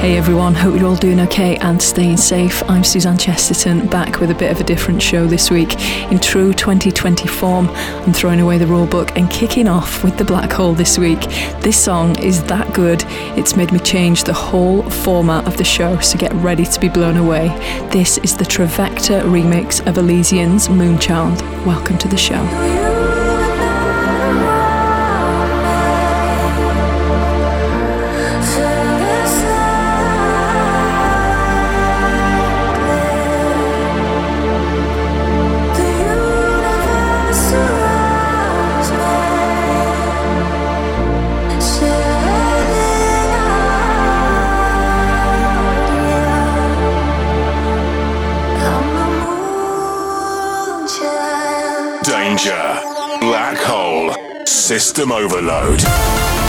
Hey everyone, hope you're all doing okay and staying safe. I'm Suzanne Chesterton, back with a bit of a different show this week. In true 2020 form, I'm throwing away the rule book and kicking off with the black hole this week. This song is that good, it's made me change the whole format of the show, so get ready to be blown away. This is the Trivector remix of Elysian's Moonchild. Welcome to the show. System overload.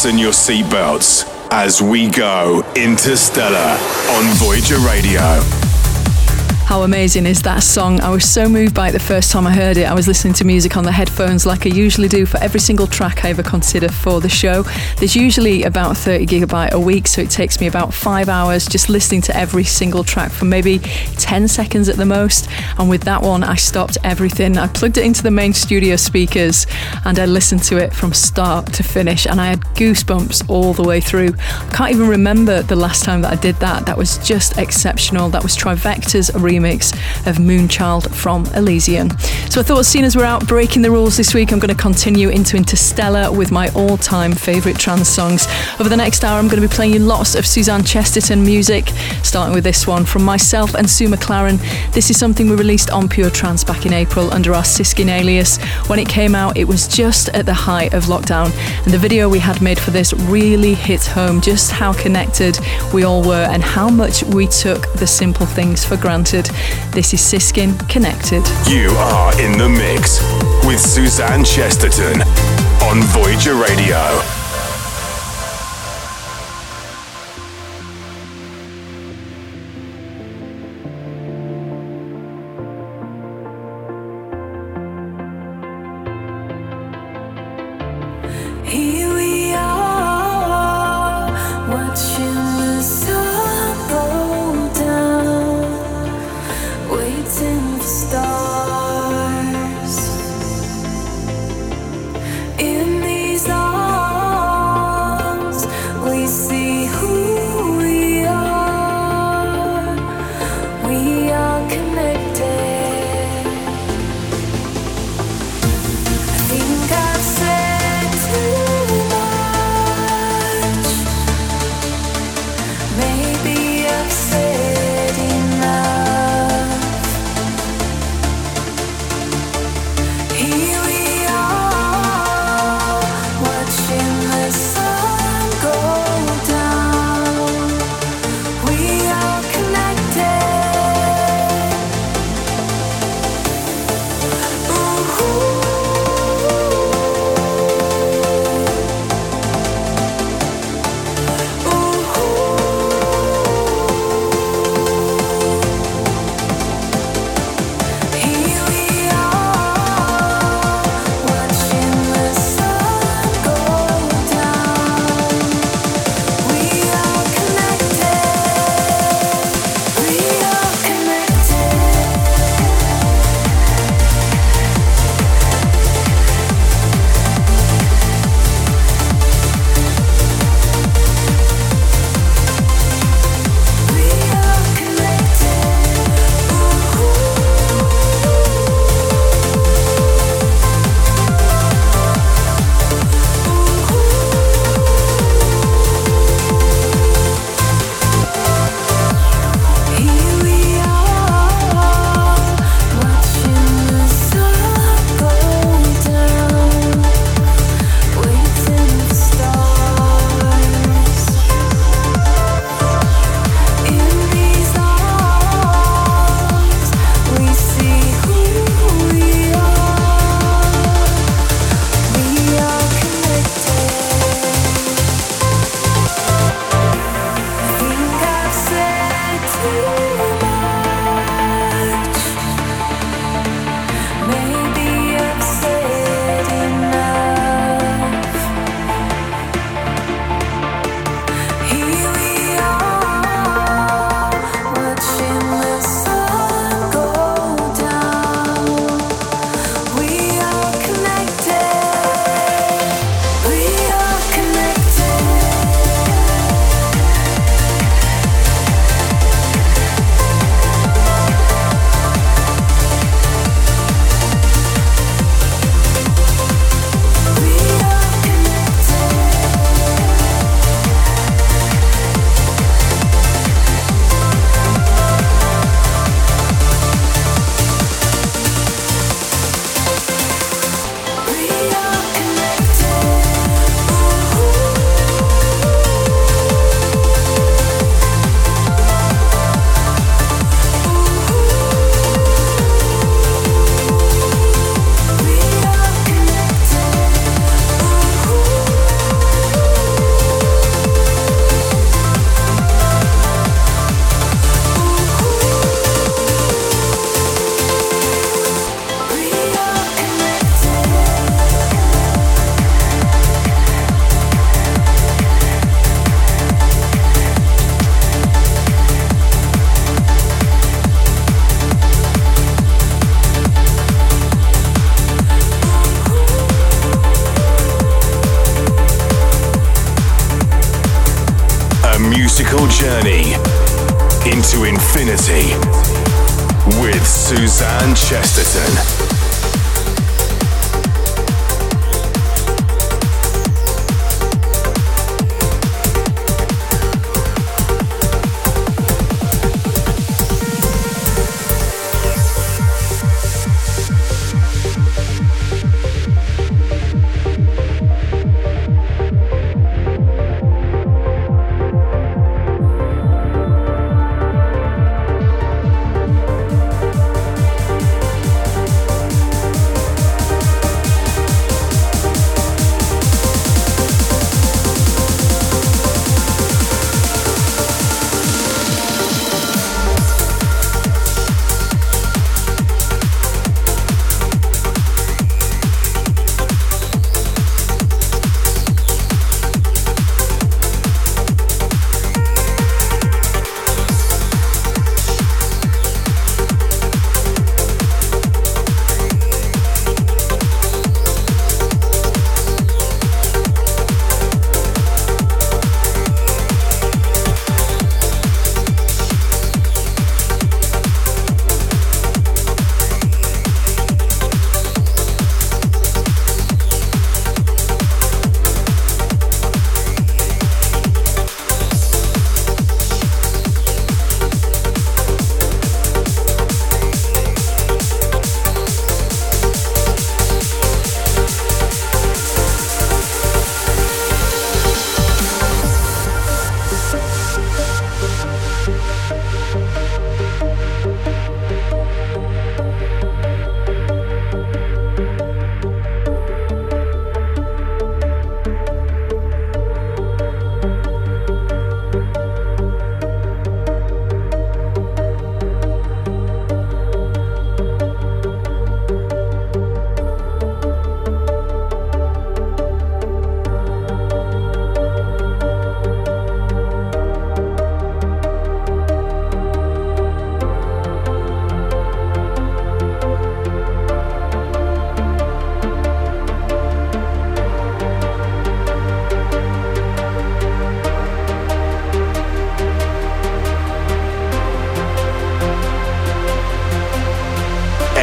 Fasten your seatbelts as we go interstellar on Voyager Radio. How amazing is that song? I was so moved by it the first time I heard it. I was listening to music on the headphones like I usually do for every single track I ever consider for the show. There's usually about 30 gigabyte a week, so it takes me about five hours just listening to every single track for maybe 10 seconds at the most. And with that one, I stopped everything. I plugged it into the main studio speakers and I listened to it from start to finish, and I had goosebumps all the way through. I can't even remember the last time that I did that. That was just exceptional. That was Trivector's remix remix of Moonchild from Elysian. So I thought, seeing as we're out breaking the rules this week, I'm going to continue into Interstellar with my all time favourite trance songs. Over the next hour, I'm going to be playing you lots of Suzanne Chesterton music, starting with this one from myself and Sue McLaren. This is something we released on Pure Trance back in April under our Siskin alias. When it came out, it was just at the height of lockdown, and the video we had made for this really hit home just how connected we all were and how much we took the simple things for granted. This is Siskin Connected. You are in the mix with Suzanne Chesterton on Voyager Radio.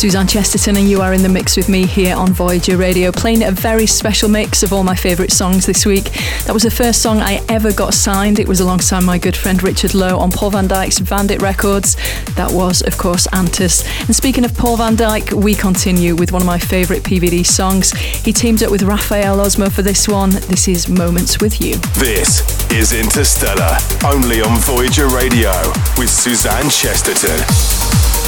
Suzanne Chesterton, and you are in the mix with me here on Voyager Radio, playing a very special mix of all my favourite songs this week. That was the first song I ever got signed. It was alongside my good friend Richard Lowe on Paul van Dyk's Vandit Records. That was, of course, Antus. And speaking of Paul van Dyk, we continue with one of my favourite PVD songs. He teamed up with Raphael Osmo for this one. This is Moments with You. This is Interstellar, only on Voyager Radio with Suzanne Chesterton.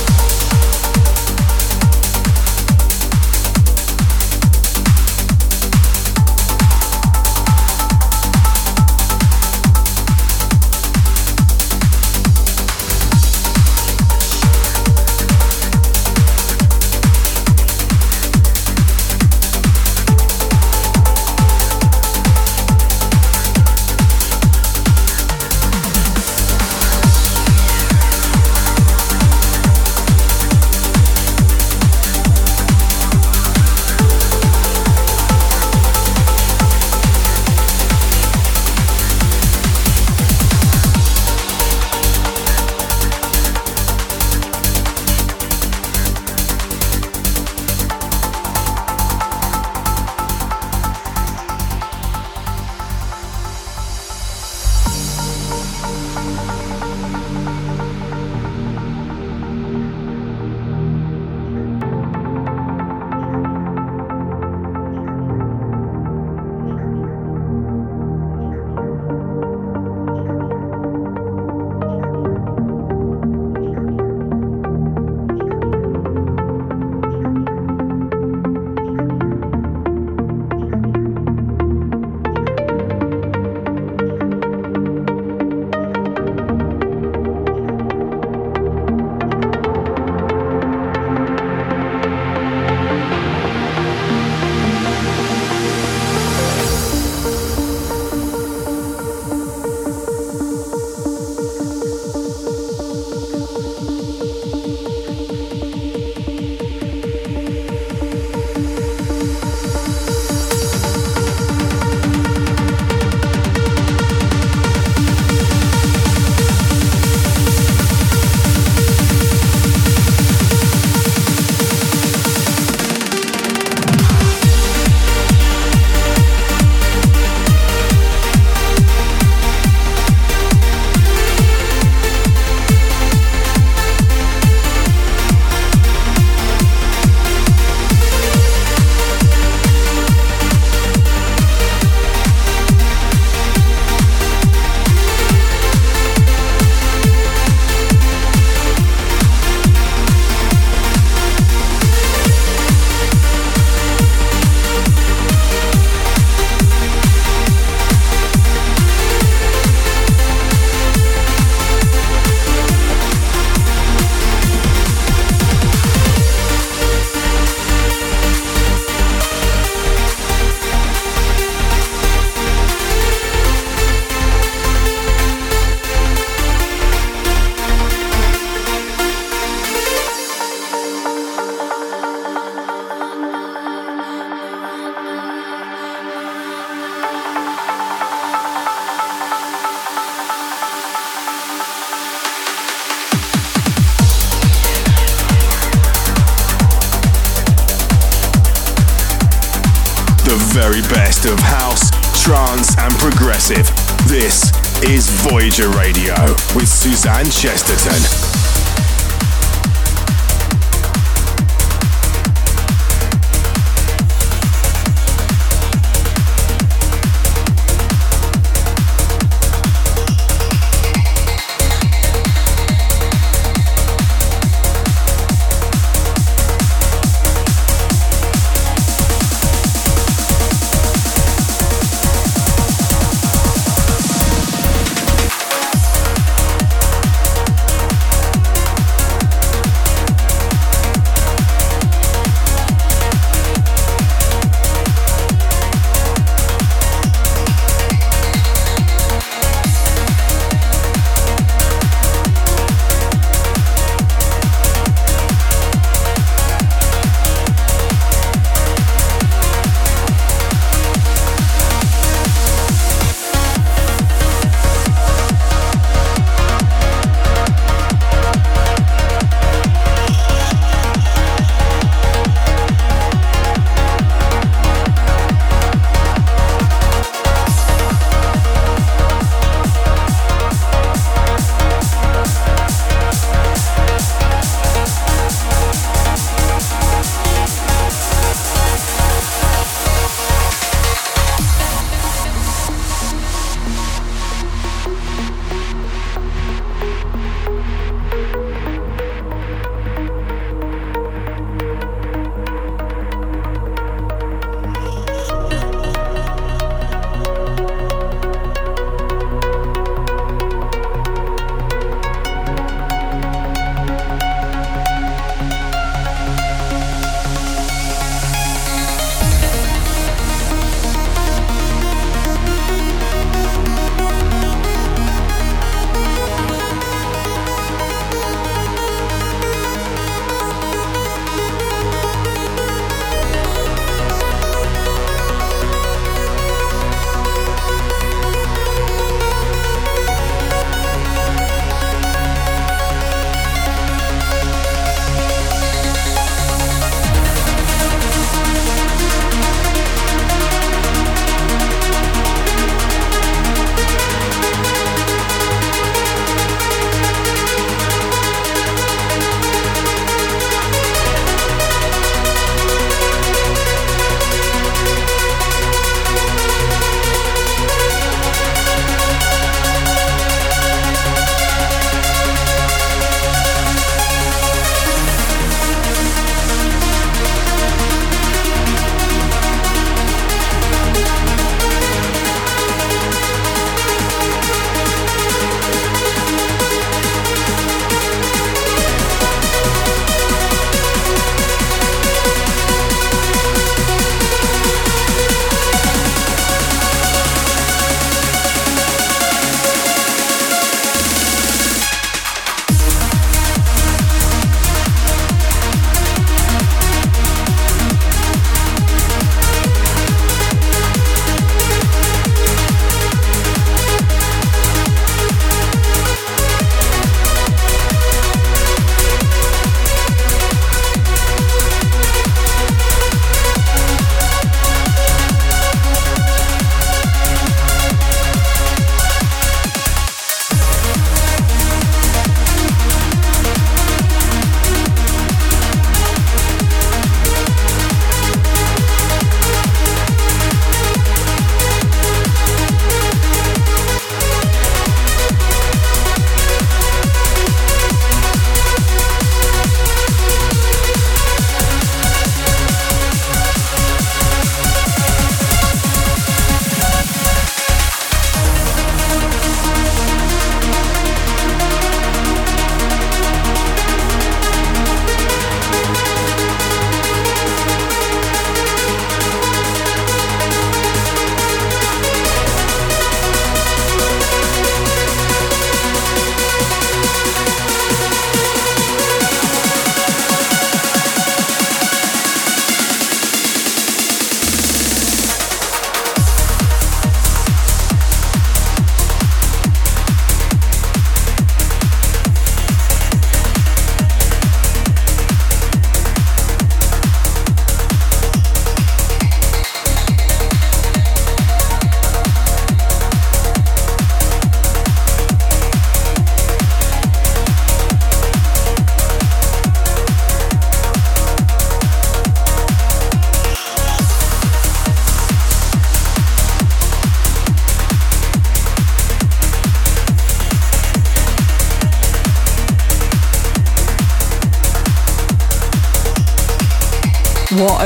Chesterton.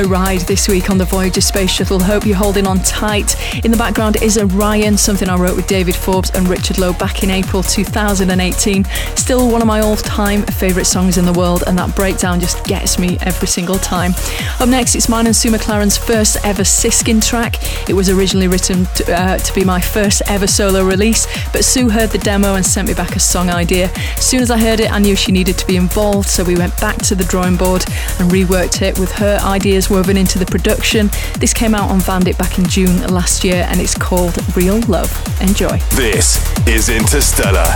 Ride this week on the Voyager Space Shuttle. Hope you're holding on tight. In the background is Orion, something I wrote with David Forbes and Richard Lowe back in April 2018. Still one of my all time favourite songs in the world, and that breakdown just gets me every single time. Up next, it's mine and Sue McLaren's first ever Siskin track. It was originally written to, uh, to be my first ever solo release, but Sue heard the demo and sent me back a song idea. As soon as I heard it, I knew she needed to be involved, so we went back to the drawing board and reworked it with her ideas woven into the production. This came out on Vandit back in June last year and it's called Real Love. Enjoy. This is Interstellar,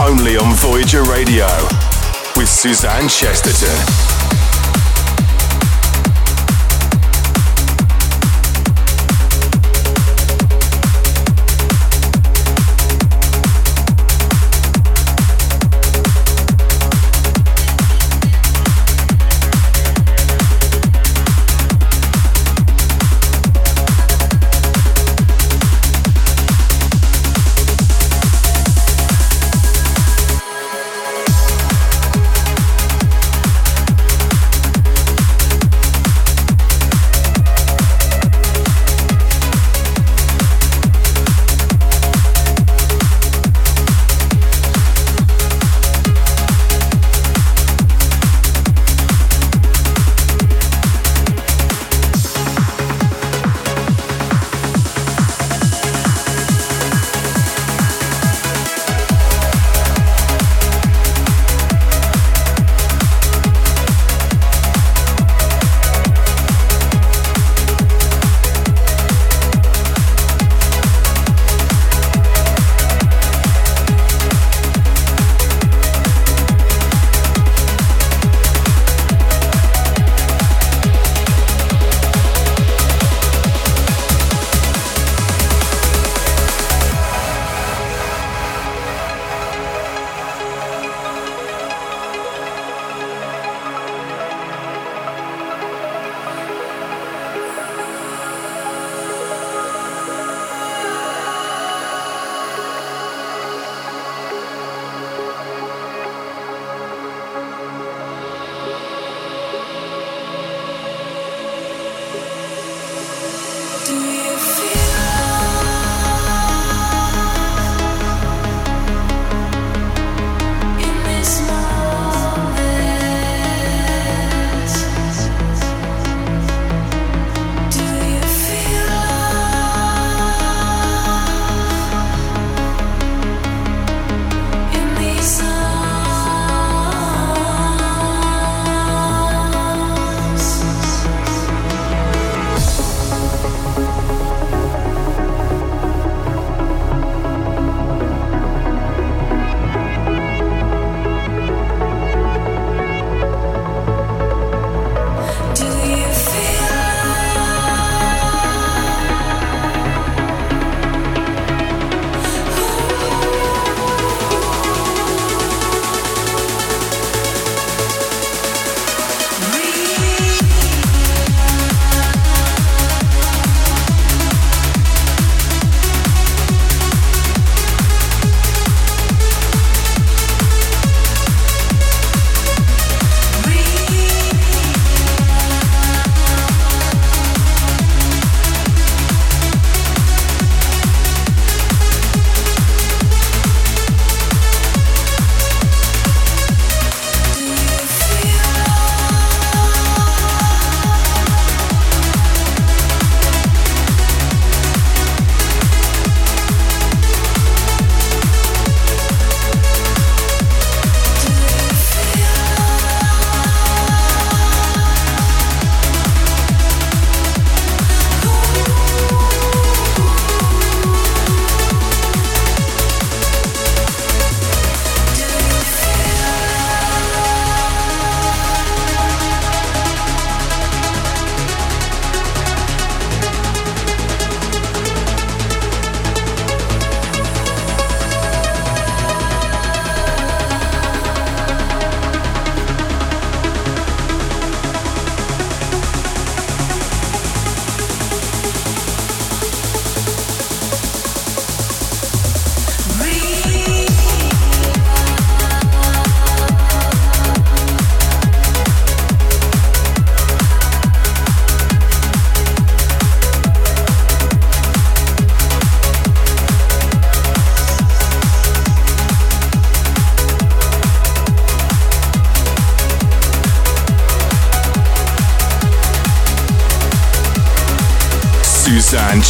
only on Voyager Radio with Suzanne Chesterton.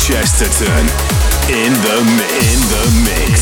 Chesterton in the in the mix.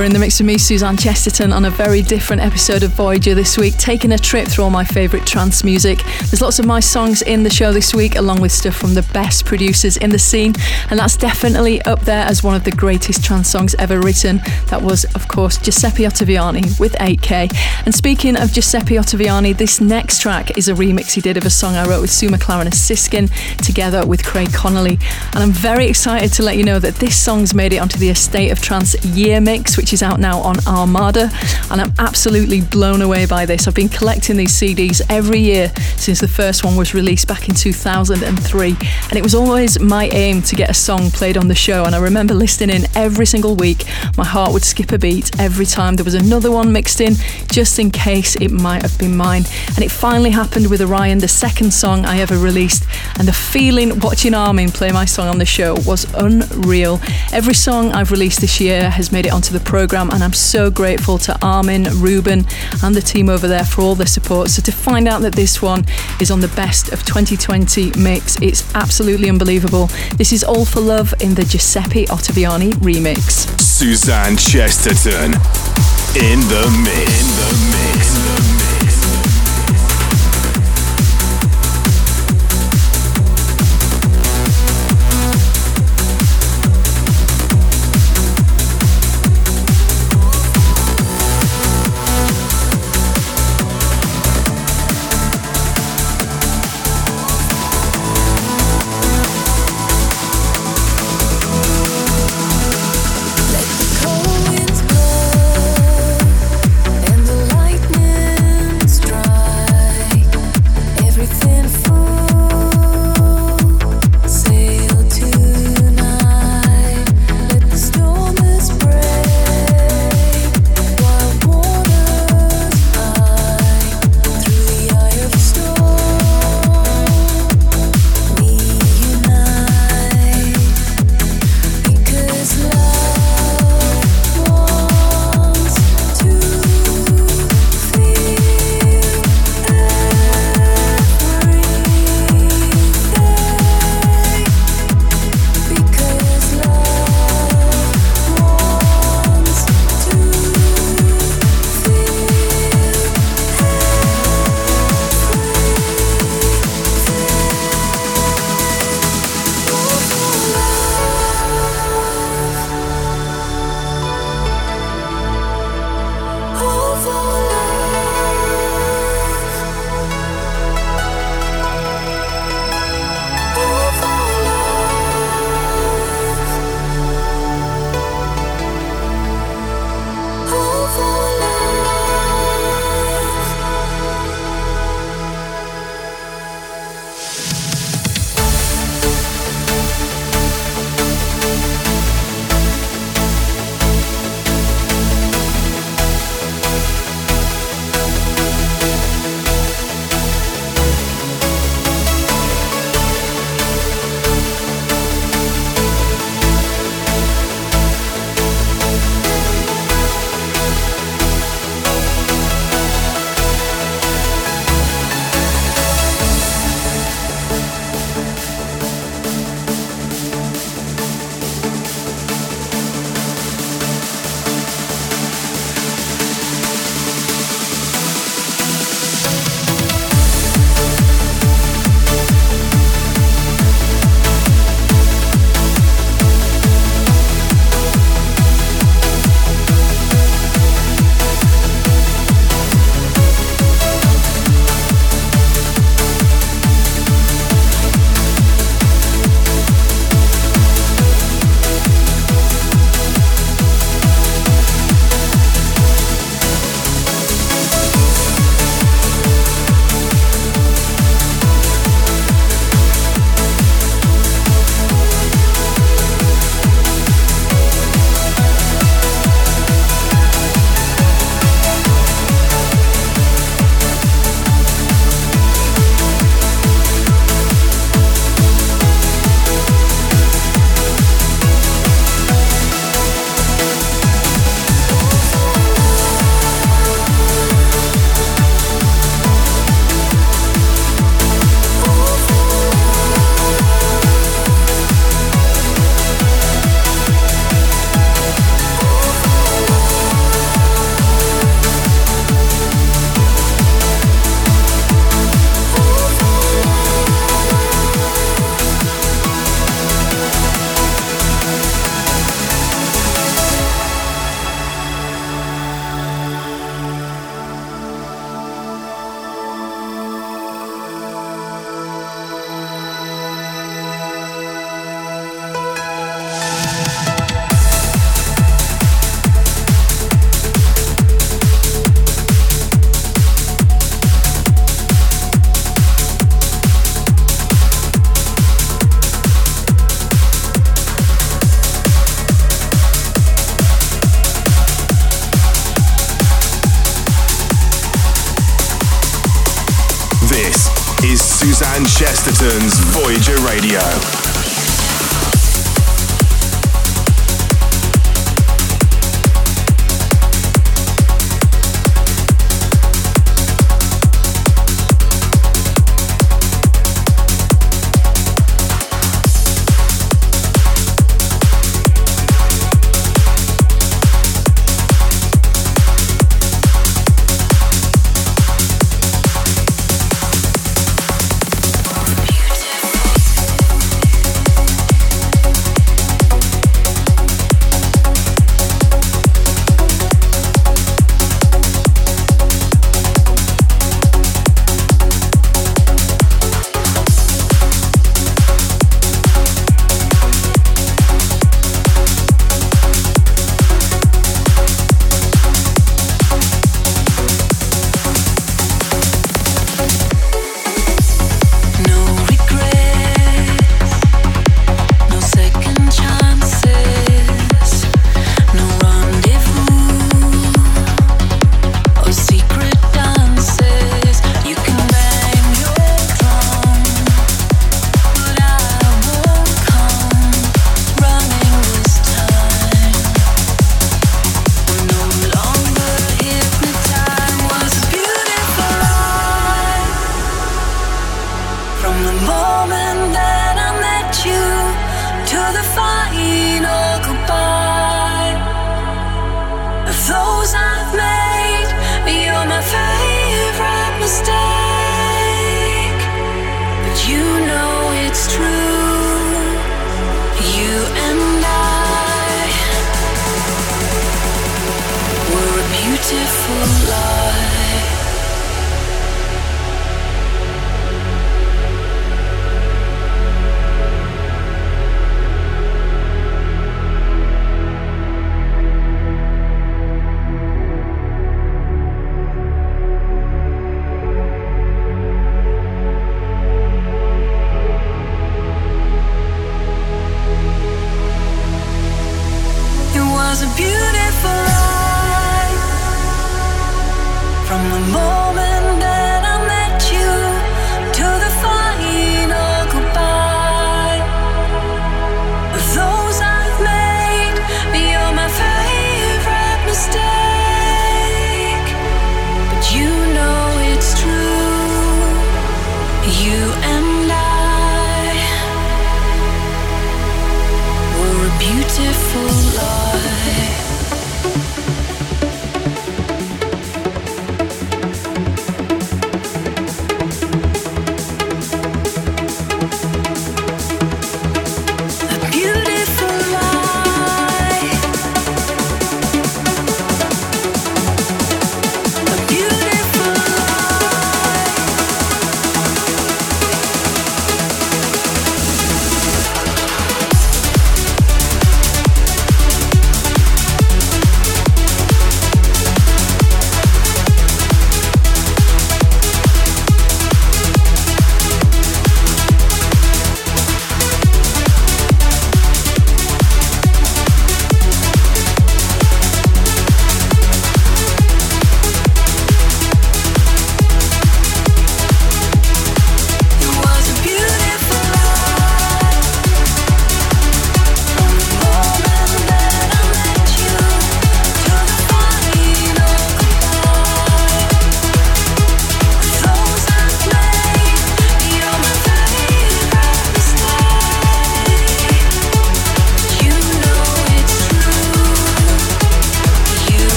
You're in the mix with me, Suzanne Chesterton, on a very different episode of Voyager this week, taking a trip through all my favourite trance music. There's lots of my songs in the show this week, along with stuff from the best producers in the scene, and that's definitely up there as one of the greatest trance songs ever written. That was, of course, Giuseppe Ottaviani with 8K. And speaking of Giuseppe Ottaviani, this next track is a remix he did of a song I wrote with Sue McLaren and Siskin together with Craig Connolly. And I'm very excited to let you know that this song's made it onto the A State of Trance year mix, which is out now on Armada. And I'm absolutely blown away by this. I've been collecting these CDs every year since the first one was released back in 2003. And it was always my aim to get a song played on the show. And I remember listening in every single week. My heart would skip a beat every time there was another one mixed in, just in case it might have been mine. And it finally happened with Orion, the second song I ever released. And the feeling watching Armin play my song on the show was unreal. Every song I've released this year has made it onto the programme, and I'm so grateful to Armin, Ruben, and the team over there for all the support. So to find out that this one is on the best of 2020 mix, it's absolutely unbelievable. This is All for Love in the Giuseppe Ottaviani remix. Suzanne Chesterton in the mix. In the mix.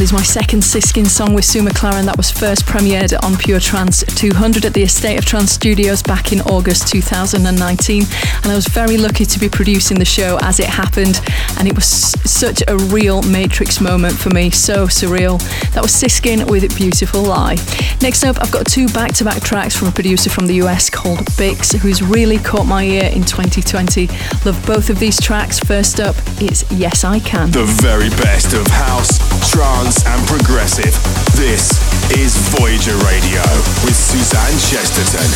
Is my second Siskin song with Sue McLaren that was first premiered on Pure Trance 200 at the A State of Trance Studios back in August 2019. And I was very lucky to be producing the show as it happened. And it was such a real Matrix moment for me, so surreal. That was Siskin with Beautiful Lie. Next up, I've got two back to back tracks from a producer from the US called Bix, who's really caught my ear in 2020. Love both of these tracks. First up, it's Yes I Can. The very best of house, trance, and progressive. This is Voyager Radio with Suzanne Chesterton.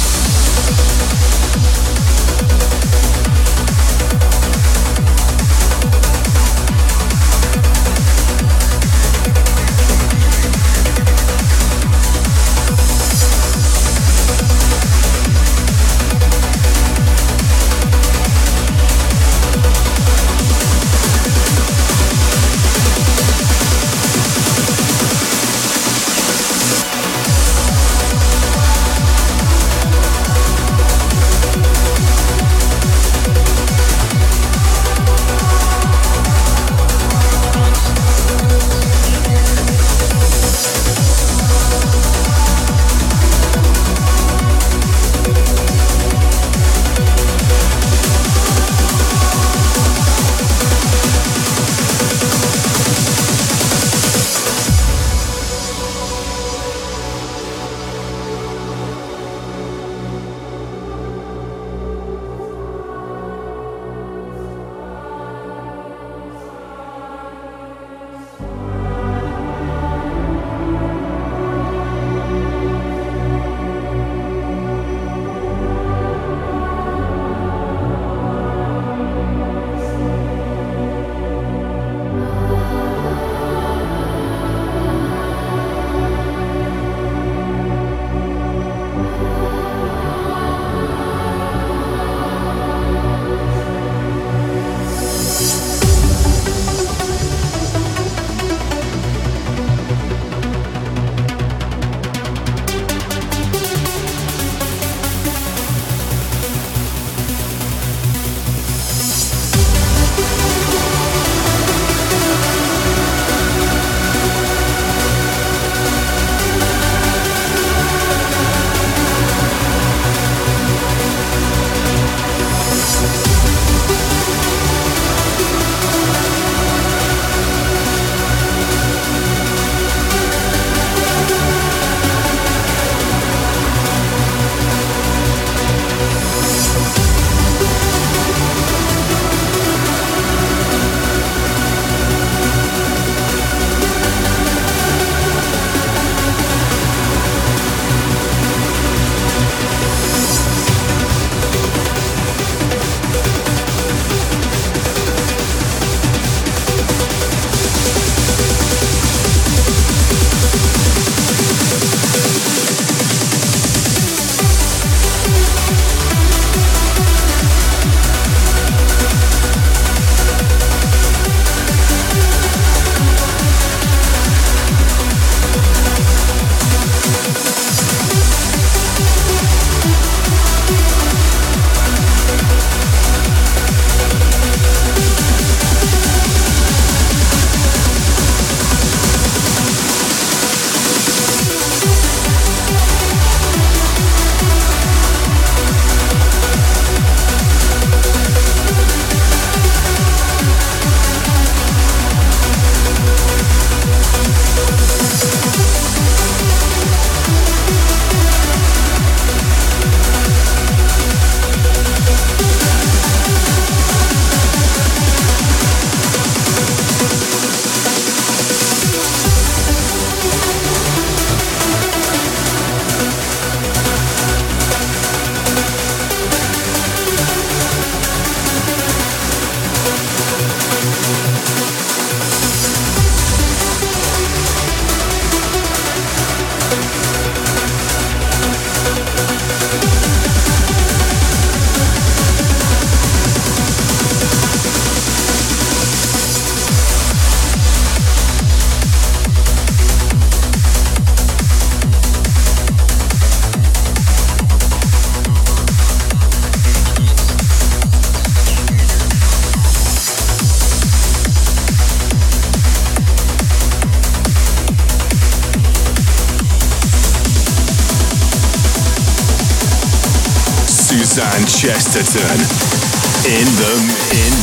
Chesterton in the in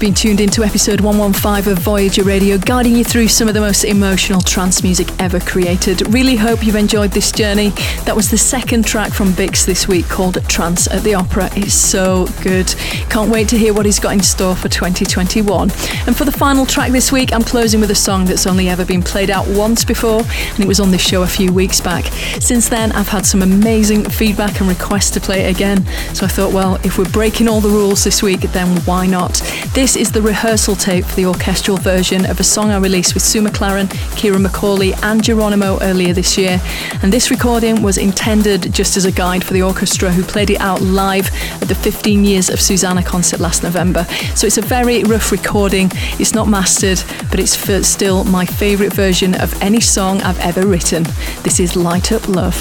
You've been tuned into episode 115 of Voyager Radio, guiding you through some of the most emotional trance music ever created. Really hope you've enjoyed this journey. That was the second track from Bix this week called Trance at the Opera. It's so good. Can't wait to hear what he's got in store for 2021. And for the final track this week, I'm closing with a song that's only ever been played out once before, and it was on this show a few weeks back. Since then, I've had some amazing feedback and requests to play it again, so I thought, well, if we're breaking all the rules this week, then why not? This is the rehearsal tape for the orchestral version of a song I released with Sue McLaren, Kira McCauley, and Geronimo earlier this year. And this recording was intended just as a guide for the orchestra who played it out live at the 15 Years of Susannah concert last November. So it's a very rough recording. It's not mastered, but it's still my favourite version of any song I've ever written. This is Light Up Love.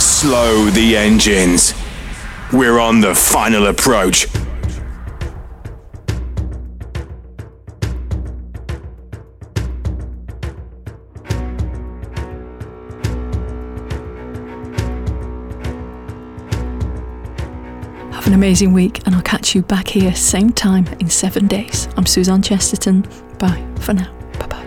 Slow the engines. We're on the final approach. Amazing week, and I'll catch you back here, same time in seven days. I'm Suzanne Chesterton. Bye for now. Bye bye.